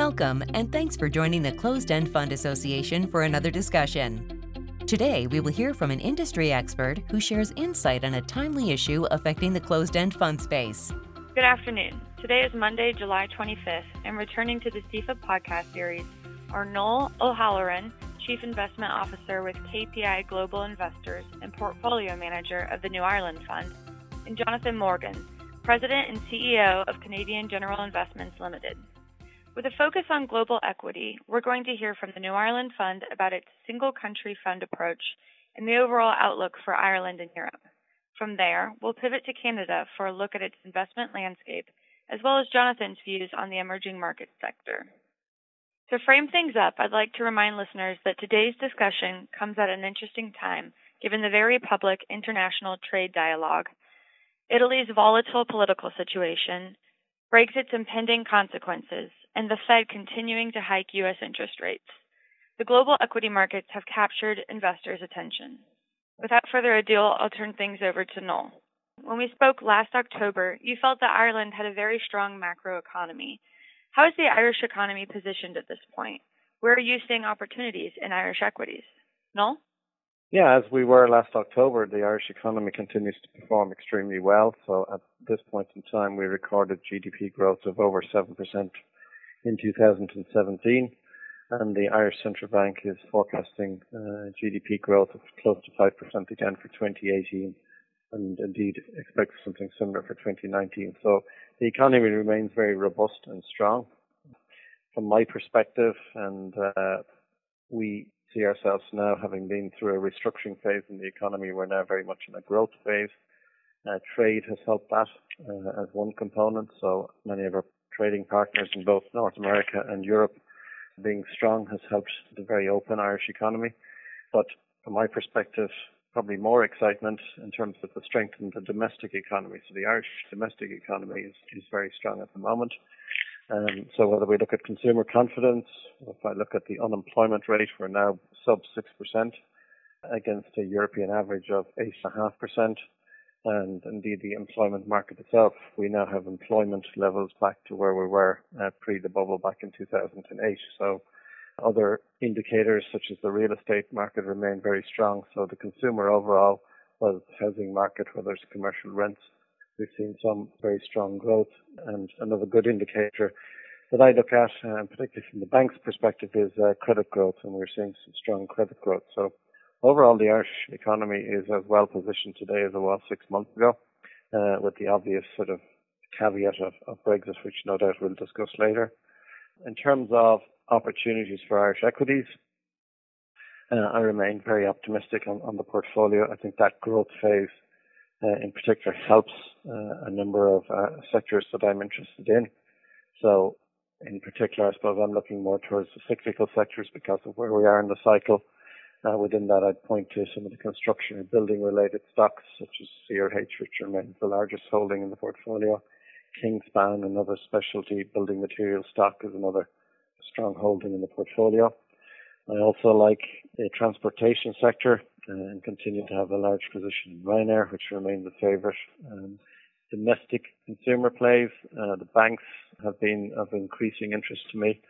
Welcome, and thanks for joining the Closed End Fund Association for another discussion. Today, we will hear from an industry expert who shares insight on a timely issue affecting the closed end fund space. Good afternoon. Today is Monday, July 25th, and returning to the CEFA podcast series are Noel O'Halloran, Chief Investment Officer with KBI Global Investors and Portfolio Manager of the New Ireland Fund, and Jonathan Morgan, President and CEO of Canadian General Investments Limited. With a focus on global equity, we're going to hear from the New Ireland Fund about its single country fund approach and the overall outlook for Ireland and Europe. From there, we'll pivot to Canada for a look at its investment landscape, as well as Jonathan's views on the emerging market sector. To frame things up, I'd like to remind listeners that today's discussion comes at an interesting time, given the very public international trade dialogue, Italy's volatile political situation, Brexit's impending consequences, and the Fed continuing to hike U.S. interest rates. The global equity markets have captured investors' attention. Without further ado, I'll turn things over to Noel. When we spoke last October, you felt that Ireland had a very strong macro economy. How is the Irish economy positioned at this point? Where are you seeing opportunities in Irish equities? Noel? Yeah, as we were last October, the Irish economy continues to perform extremely well. So at this point in time, we recorded GDP growth of over 7% in 2017, and the Irish Central Bank is forecasting uh, GDP growth of close to 5% again for 2018, and indeed expects something similar for 2019. So the economy remains very robust and strong. From my perspective, and uh, we see ourselves now having been through a restructuring phase in the economy, we're now very much in a growth phase. Uh, trade has helped that uh, as one component. So many of our trading partners in both North America and Europe being strong has helped the very open Irish economy. But from my perspective, probably more excitement in terms of the strength in the domestic economy. So the Irish domestic economy is, is very strong at the moment. Um, so whether we look at consumer confidence, if I look at the unemployment rate, we're now sub 6% against a European average of 8.5% and indeed the employment market itself, we now have employment levels back to where we were uh, pre the bubble back in 2008. So other indicators such as the real estate market remain very strong. So the consumer overall, well, housing market, whether it's commercial rents, we've seen some very strong growth. And another good indicator that I look at, uh, particularly from the bank's perspective, is uh, credit growth, and we're seeing some strong credit growth. So Overall, the Irish economy is as well positioned today as it was six months ago, uh, with the obvious sort of caveat of, of, Brexit, which no doubt we'll discuss later. In terms of opportunities for Irish equities, uh, I remain very optimistic on, on, the portfolio. I think that growth phase uh, in particular helps uh, a number of uh, sectors that I'm interested in. So in particular, I suppose I'm looking more towards the cyclical sectors because of where we are in the cycle. Uh, within that, I'd point to some of the construction and building related stocks, such as CRH, which remains the largest holding in the portfolio. Kingspan, another specialty building material stock, is another strong holding in the portfolio. I also like the transportation sector uh, and continue to have a large position in Ryanair, which remains a favorite. Um, domestic consumer plays, uh, the banks have been of increasing interest to me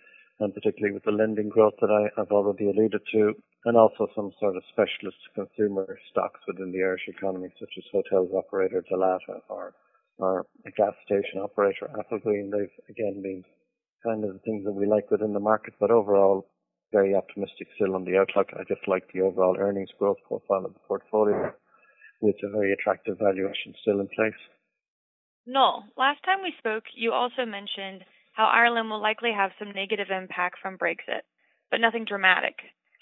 and particularly with the lending growth that I have already alluded to, and also some sort of specialist consumer stocks within the Irish economy, such as hotels operator Dalata or or a gas station operator Applegreen. They've again been kind of the things that we like within the market, but overall very optimistic still on the outlook. I just like the overall earnings growth profile of the portfolio with a very attractive valuation still in place. Noel, last time we spoke, you also mentioned how Ireland will likely have some negative impact from Brexit, but nothing dramatic.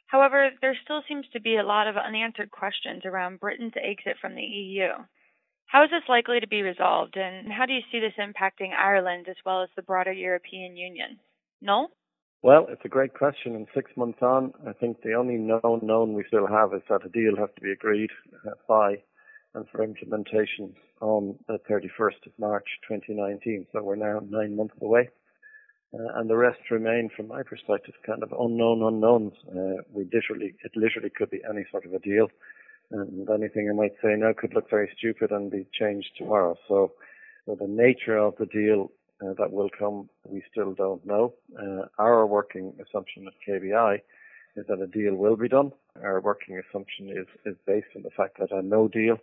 However, there still seems to be a lot of unanswered questions around Britain's exit from the EU. How is this likely to be resolved, and how do you see this impacting Ireland as well as the broader European Union? Noel? Well, it's a great question. And six months on, I think the only known known we still have is that a deal has to be agreed uh, by and for implementation on the 31st of March 2019. So we're now nine months away. Uh, and the rest remain, from my perspective, kind of unknown unknowns. Uh, we literally, it literally could be any sort of a deal, and anything I might say now could look very stupid and be changed tomorrow. So, so the nature of the deal uh, that will come, we still don't know. Uh, our working assumption at KBI is that a deal will be done. Our working assumption is, is based on the fact that a no deal,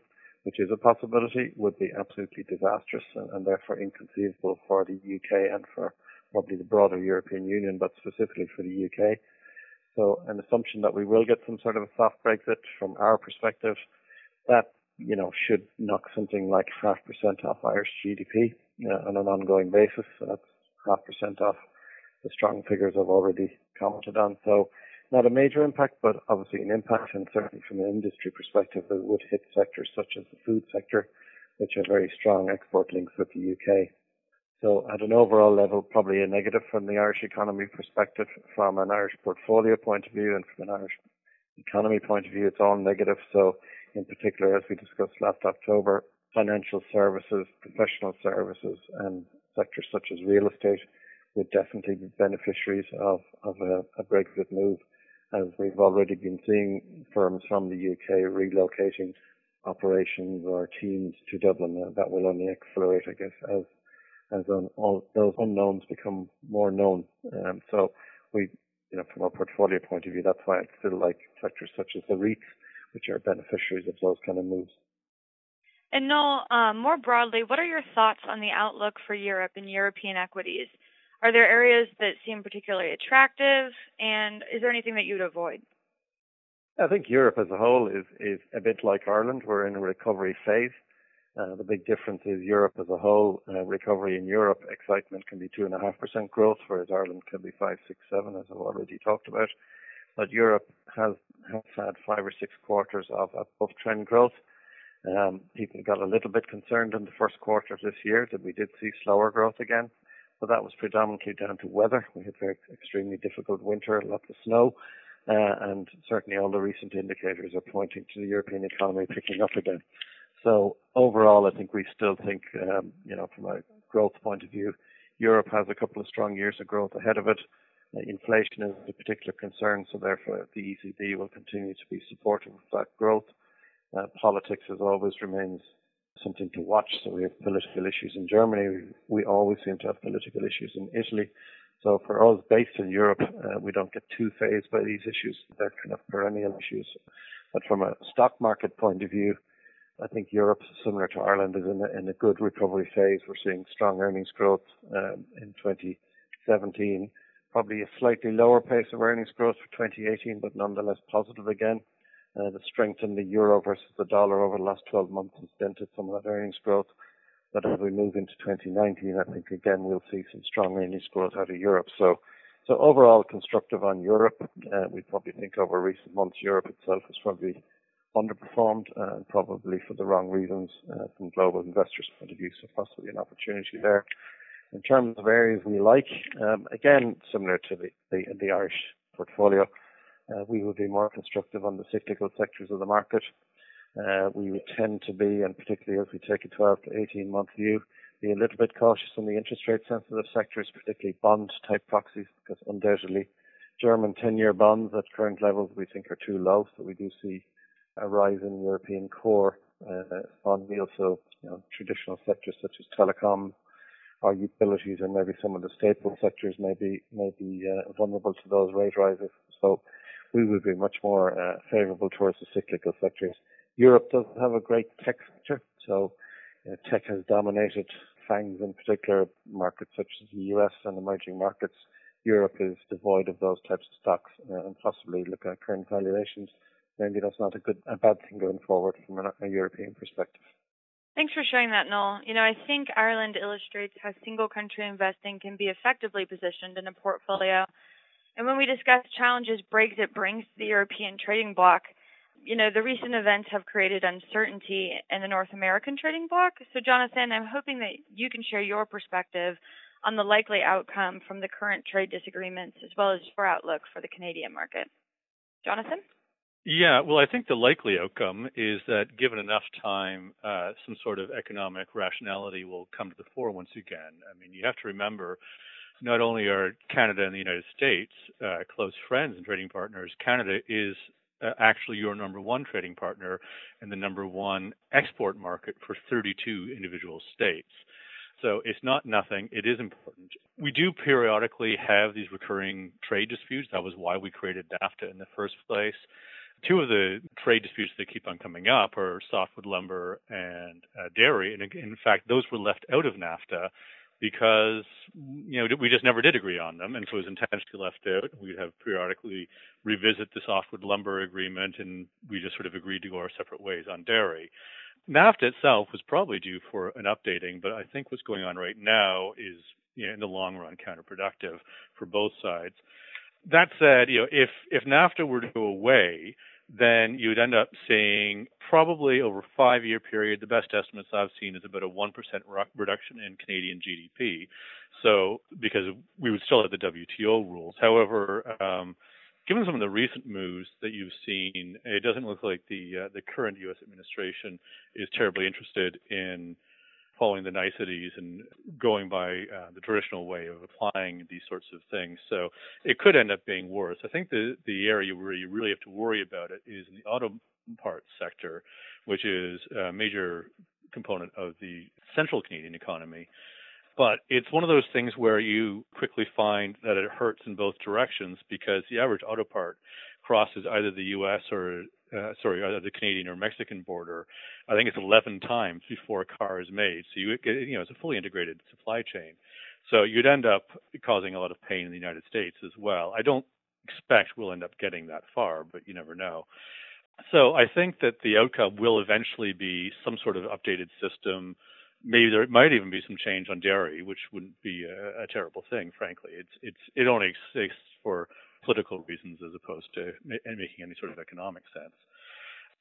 which is a possibility, would be absolutely disastrous and, and therefore inconceivable for the UK and for probably the broader European Union, but specifically for the UK. So an assumption that we will get some sort of a soft Brexit from our perspective, that you know should knock something like half percent off Irish GDP uh, on an ongoing basis. So that's half percent off the strong figures I've already commented on. So not a major impact, but obviously an impact, and certainly from an industry perspective, it would hit sectors such as the food sector, which have very strong export links with the UK. So at an overall level, probably a negative from the Irish economy perspective. From an Irish portfolio point of view and from an Irish economy point of view, it's all negative. So in particular, as we discussed last October, financial services, professional services, and sectors such as real estate would definitely be beneficiaries of, of a, a Brexit move, as we've already been seeing firms from the UK relocating operations or teams to Dublin. That will only accelerate, I guess, as as all those unknowns become more known. Um, so we, you know, from a portfolio point of view, that's why it's still like sectors such as the REITs, which are beneficiaries of those kind of moves. And Noel, um, more broadly, what are your thoughts on the outlook for Europe and European equities? Are there areas that seem particularly attractive, and is there anything that you'd avoid? I think Europe as a whole is, is a bit like Ireland. We're in a recovery phase. Uh, the big difference is Europe as a whole. Uh, recovery in Europe, excitement can be 2.5% growth, whereas Ireland can be 5, 6, 7, as I've already talked about. But Europe has, has had five or six quarters of above trend growth. Um, people got a little bit concerned in the first quarter of this year that we did see slower growth again. But that was predominantly down to weather. We had very extremely difficult winter, lots of snow, uh, and certainly all the recent indicators are pointing to the European economy picking up again. So overall, I think we still think, um, you know, from a growth point of view, Europe has a couple of strong years of growth ahead of it. Uh, inflation is a particular concern, so therefore the ECB will continue to be supportive of that growth. Uh, politics, as always, remains something to watch. So we have political issues in Germany. We always seem to have political issues in Italy. So for us, based in Europe, uh, we don't get too fazed by these issues. They're kind of perennial issues. But from a stock market point of view, I think Europe, similar to Ireland, is in a, in a good recovery phase. We're seeing strong earnings growth um, in 2017. Probably a slightly lower pace of earnings growth for 2018, but nonetheless positive again. Uh, the strength in the euro versus the dollar over the last 12 months has dented some of that earnings growth. But as we move into 2019, I think again we'll see some strong earnings growth out of Europe. So, so overall constructive on Europe. Uh, we probably think over recent months Europe itself has probably underperformed uh, probably for the wrong reasons uh, from global investors' point of view. So possibly an opportunity there. In terms of areas we like, um, again, similar to the, the, the Irish portfolio, uh, we would be more constructive on the cyclical sectors of the market. Uh, we would tend to be, and particularly as we take a 12 to 18 month view, be a little bit cautious on the interest rate sensitive sectors, particularly bond type proxies, because undoubtedly German 10 year bonds at current levels we think are too low. So we do see a rise in European core uh, bond yields. So, you know, traditional sectors such as telecom or utilities and maybe some of the staple sectors may be, may be uh, vulnerable to those rate rises. So we would be much more uh, favorable towards the cyclical sectors. Europe doesn't have a great tech sector, so you know, tech has dominated FANGs in particular markets such as the US and emerging markets. Europe is devoid of those types of stocks uh, and possibly look at current valuations maybe that's not a good a bad thing going forward from a, a European perspective. Thanks for sharing that, Noel. You know, I think Ireland illustrates how single country investing can be effectively positioned in a portfolio. And when we discuss challenges Brexit brings to the European trading bloc, you know, the recent events have created uncertainty in the North American trading bloc. So, Jonathan, I'm hoping that you can share your perspective on the likely outcome from the current trade disagreements as well as your outlook for the Canadian market. Jonathan? Yeah, well, I think the likely outcome is that given enough time, uh, some sort of economic rationality will come to the fore once again. I mean, you have to remember not only are Canada and the United States uh, close friends and trading partners, Canada is uh, actually your number one trading partner and the number one export market for 32 individual states. So it's not nothing. It is important. We do periodically have these recurring trade disputes. That was why we created NAFTA in the first place. Two of the trade disputes that keep on coming up are softwood lumber and uh, dairy. And in fact, those were left out of NAFTA because you know we just never did agree on them, and so it was intentionally left out. We'd have periodically revisit the softwood lumber agreement, and we just sort of agreed to go our separate ways on dairy. NAFTA itself was probably due for an updating, but I think what's going on right now is you know, in the long run counterproductive for both sides. That said, you know, if if NAFTA were to go away, then you'd end up seeing probably over a five year period, the best estimates I've seen is about a 1% reduction in Canadian GDP. So, because we would still have the WTO rules. However, um, given some of the recent moves that you've seen, it doesn't look like the uh, the current U.S. administration is terribly interested in following the niceties and going by uh, the traditional way of applying these sorts of things. So it could end up being worse. I think the the area where you really have to worry about it is in the auto parts sector, which is a major component of the central Canadian economy. But it's one of those things where you quickly find that it hurts in both directions because the average auto part crosses either the U.S. or uh, sorry, either the Canadian or Mexican border. I think it's 11 times before a car is made. So you you know it's a fully integrated supply chain. So you'd end up causing a lot of pain in the United States as well. I don't expect we'll end up getting that far, but you never know. So I think that the outcome will eventually be some sort of updated system maybe there might even be some change on dairy, which wouldn't be a, a terrible thing, frankly. It's it's it only exists for political reasons as opposed to making any sort of economic sense.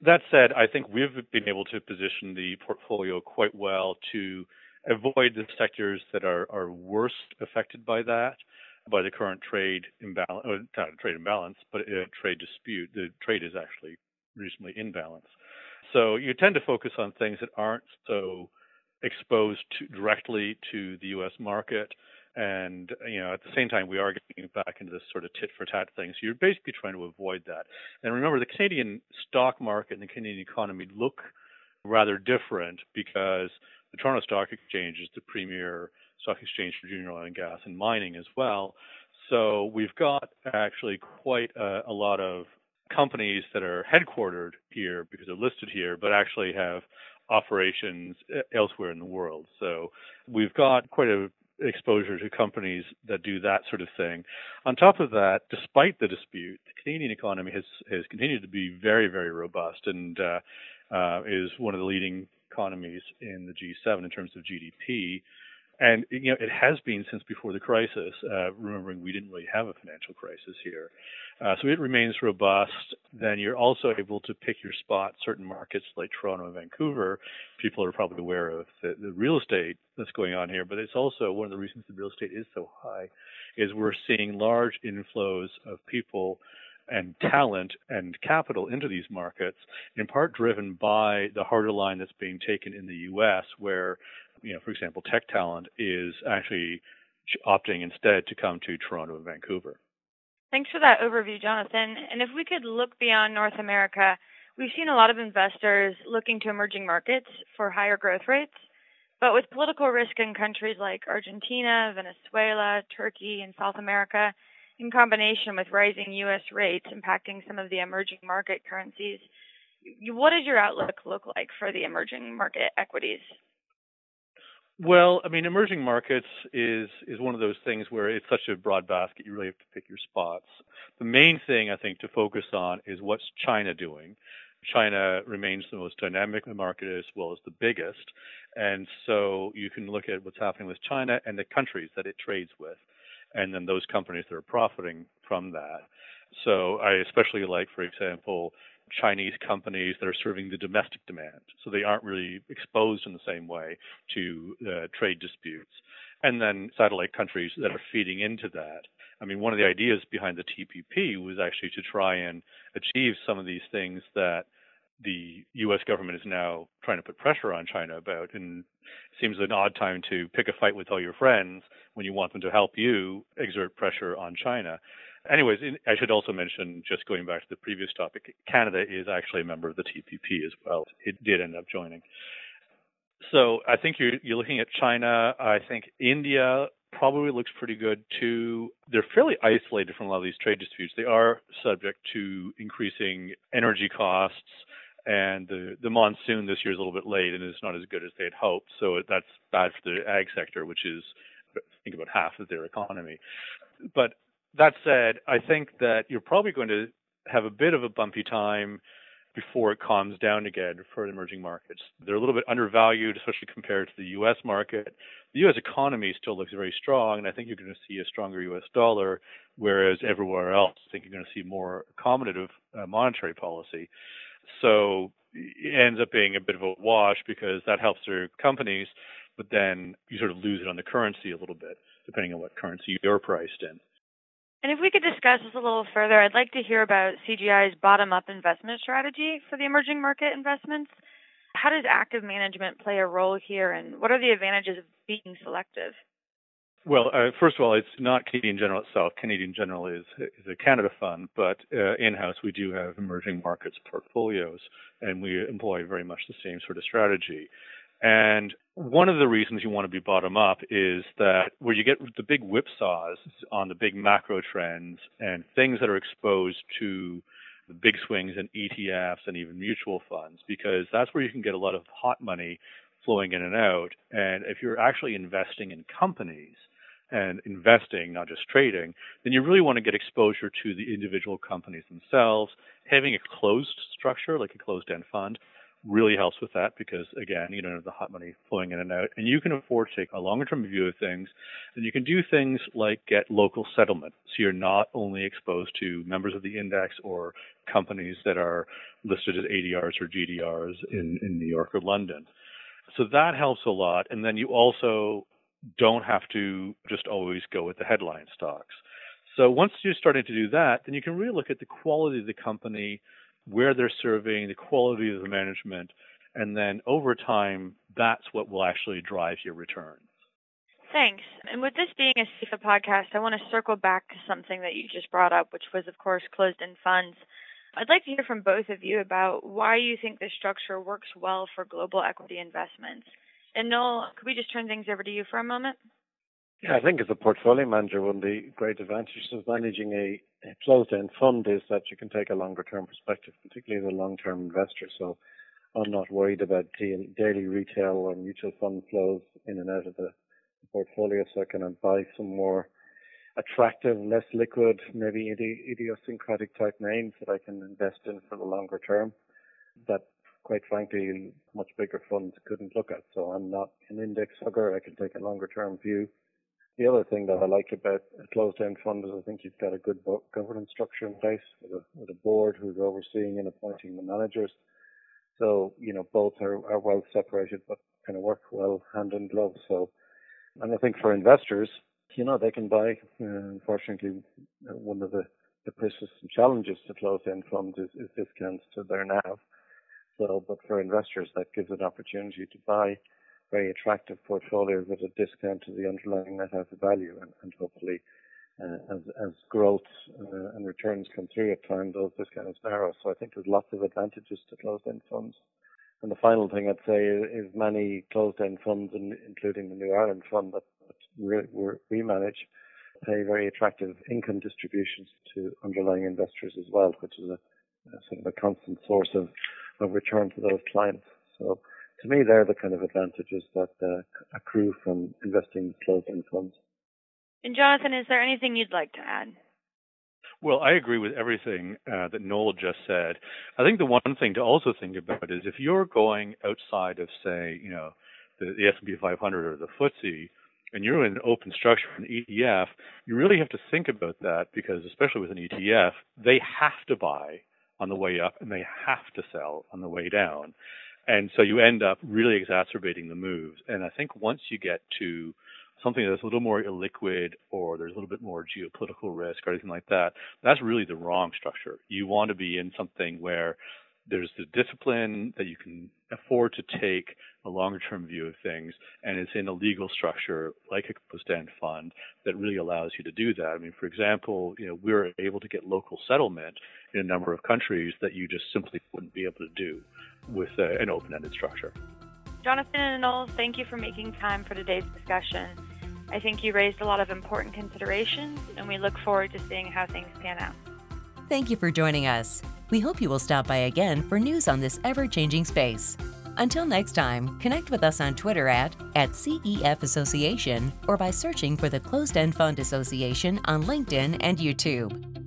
That said, I think we've been able to position the portfolio quite well to avoid the sectors that are, are worst affected by that, by the current trade imbalance, uh, not a trade imbalance, but a trade dispute. The trade is actually reasonably in balance. So you tend to focus on things that aren't so exposed to, directly to the U.S. market. And you know, at the same time, we are getting back into this sort of tit for tat thing. So you're basically trying to avoid that. And remember, the Canadian stock market and the Canadian economy look rather different because the Toronto Stock Exchange is the premier stock exchange for junior oil and gas and mining as well. So we've got actually quite a, a lot of companies that are headquartered here because they're listed here, but actually have operations eh, elsewhere in the world. So we've got quite a exposure to companies that do that sort of thing. On top of that, despite the dispute, the Canadian economy has has continued to be very very robust and uh, uh, is one of the leading economies in the G7 in terms of GDP. And you know, it has been since before the crisis. Uh, remembering we didn't really have a financial crisis here, uh, so it remains robust. Then you're also able to pick your spot. Certain markets like Toronto and Vancouver, people are probably aware of the, the real estate that's going on here. But it's also one of the reasons the real estate is so high, is we're seeing large inflows of people and talent and capital into these markets, in part driven by the harder line that's being taken in the U.S., where you know, for example, tech talent is actually opting instead to come to Toronto and Vancouver. Thanks for that overview, Jonathan. And if we could look beyond North America, we've seen a lot of investors looking to emerging markets for higher growth rates. But with political risk in countries like Argentina, Venezuela, Turkey, and South America, in combination with rising U.S. rates impacting some of the emerging market currencies, what does your outlook look like for the emerging market equities? Well, I mean, emerging markets is is one of those things where it's such a broad basket. You really have to pick your spots. The main thing I think to focus on is what's China doing. China remains the most dynamic market as well as the biggest, and so you can look at what's happening with China and the countries that it trades with, and then those companies that are profiting from that. So I especially like, for example, Chinese companies that are serving the domestic demand. So they aren't really exposed in the same way to uh, trade disputes. And then satellite countries that are feeding into that. I mean, one of the ideas behind the TPP was actually to try and achieve some of these things that the U.S. government is now trying to put pressure on China about. And it seems an odd time to pick a fight with all your friends when you want them to help you exert pressure on China. Anyways, I should also mention, just going back to the previous topic, Canada is actually a member of the TPP as well. It did end up joining. So I think you're, you're looking at China. I think India probably looks pretty good too. They're fairly isolated from a lot of these trade disputes. They are subject to increasing energy costs, and the, the monsoon this year is a little bit late and it's not as good as they had hoped. So that's bad for the ag sector, which is I think about half of their economy. But that said, I think that you're probably going to have a bit of a bumpy time before it calms down again for emerging markets. They're a little bit undervalued, especially compared to the U.S. market. The U.S. economy still looks very strong, and I think you're going to see a stronger U.S. dollar, whereas everywhere else, I think you're going to see more accommodative uh, monetary policy. So it ends up being a bit of a wash because that helps their companies, but then you sort of lose it on the currency a little bit, depending on what currency you're priced in. And if we could discuss this a little further, I'd like to hear about CGI's bottom up investment strategy for the emerging market investments. How does active management play a role here, and what are the advantages of being selective? Well, uh, first of all, it's not Canadian General itself. Canadian General is, is a Canada fund, but uh, in-house we do have emerging markets portfolios, and we employ very much the same sort of strategy. And one of the reasons you want to be bottom up is that where you get the big whipsaws on the big macro trends and things that are exposed to the big swings in ETFs and even mutual funds, because that's where you can get a lot of hot money flowing in and out. And if you're actually investing in companies and investing, not just trading, then you really want to get exposure to the individual companies themselves. Having a closed structure, like a closed end fund, really helps with that because again, you don't have the hot money flowing in and out, and you can afford to take a longer term view of things. And you can do things like get local settlement, so you're not only exposed to members of the index or companies that are listed as ADRs or GDRs in, in New York or London. So that helps a lot. And then you also don't have to just always go with the headline stocks. So once you're starting to do that, then you can really look at the quality of the company, where they're serving, the quality of the management, and then over time, that's what will actually drive your returns. Thanks. And with this being a CEFA podcast, I want to circle back to something that you just brought up, which was, of course, closed end funds. I'd like to hear from both of you about why you think this structure works well for global equity investments. And Noel, could we just turn things over to you for a moment? Yeah, I think as a portfolio manager, one of the great advantages of managing a, a closed-end fund is that you can take a longer-term perspective, particularly as a long-term investor. So I'm not worried about daily retail or mutual fund flows in and out of the portfolio, so I can buy some more attractive, less liquid, maybe idiosyncratic type names that I can invest in for the longer term. That, quite frankly, much bigger funds couldn't look at. So I'm not an index hugger. I can take a longer term view. The other thing that I like about a closed-end fund is I think you've got a good governance structure in place with a, with a board who's overseeing and appointing the managers. So, you know, both are, are well separated, but kind of work well hand in glove. So, and I think for investors, you know, they can buy, uh, unfortunately, one of the, the persistent challenges to closed-end funds is, is discounts to their NAV. So, but for investors, that gives an opportunity to buy very attractive portfolios at a discount to the underlying net asset value, and, hopefully, uh, as growth uh, and returns come through at time, those discounts narrow. So I think there's lots of advantages to closed-end funds. And the final thing I'd say is, many closed-end funds, including the New Ireland fund that, we manage, pay very attractive income distributions to underlying investors as well, which is a, a sort of a constant source of, of return to those clients. So to me, they're the kind of advantages that uh, accrue from investing in closed-end funds. And Jonathan, is there anything you'd like to add? Well, I agree with everything uh, that Noel just said. I think the one thing to also think about is if you're going outside of, say, you know, the, the S&P 500 or the FTSE, and you're in an open structure, an ETF, you really have to think about that because, especially with an ETF, they have to buy on the way up and they have to sell on the way down. And so you end up really exacerbating the moves. And I think once you get to something that's a little more illiquid or there's a little bit more geopolitical risk or anything like that, that's really the wrong structure. You want to be in something where there's the discipline that you can afford to take a longer term view of things and it's in a legal structure like a closed-end fund that really allows you to do that. I mean, for example, you know, we're able to get local settlement in a number of countries that you just simply wouldn't be able to do with uh, an open-ended structure. Jonathan and Noel, thank you for making time for today's discussion. I think you raised a lot of important considerations, and we look forward to seeing how things pan out. Thank you for joining us. We hope you will stop by again for news on this ever changing space. Until next time, connect with us on Twitter at, at CEF Association or by searching for the Closed End Fund Association on LinkedIn and YouTube.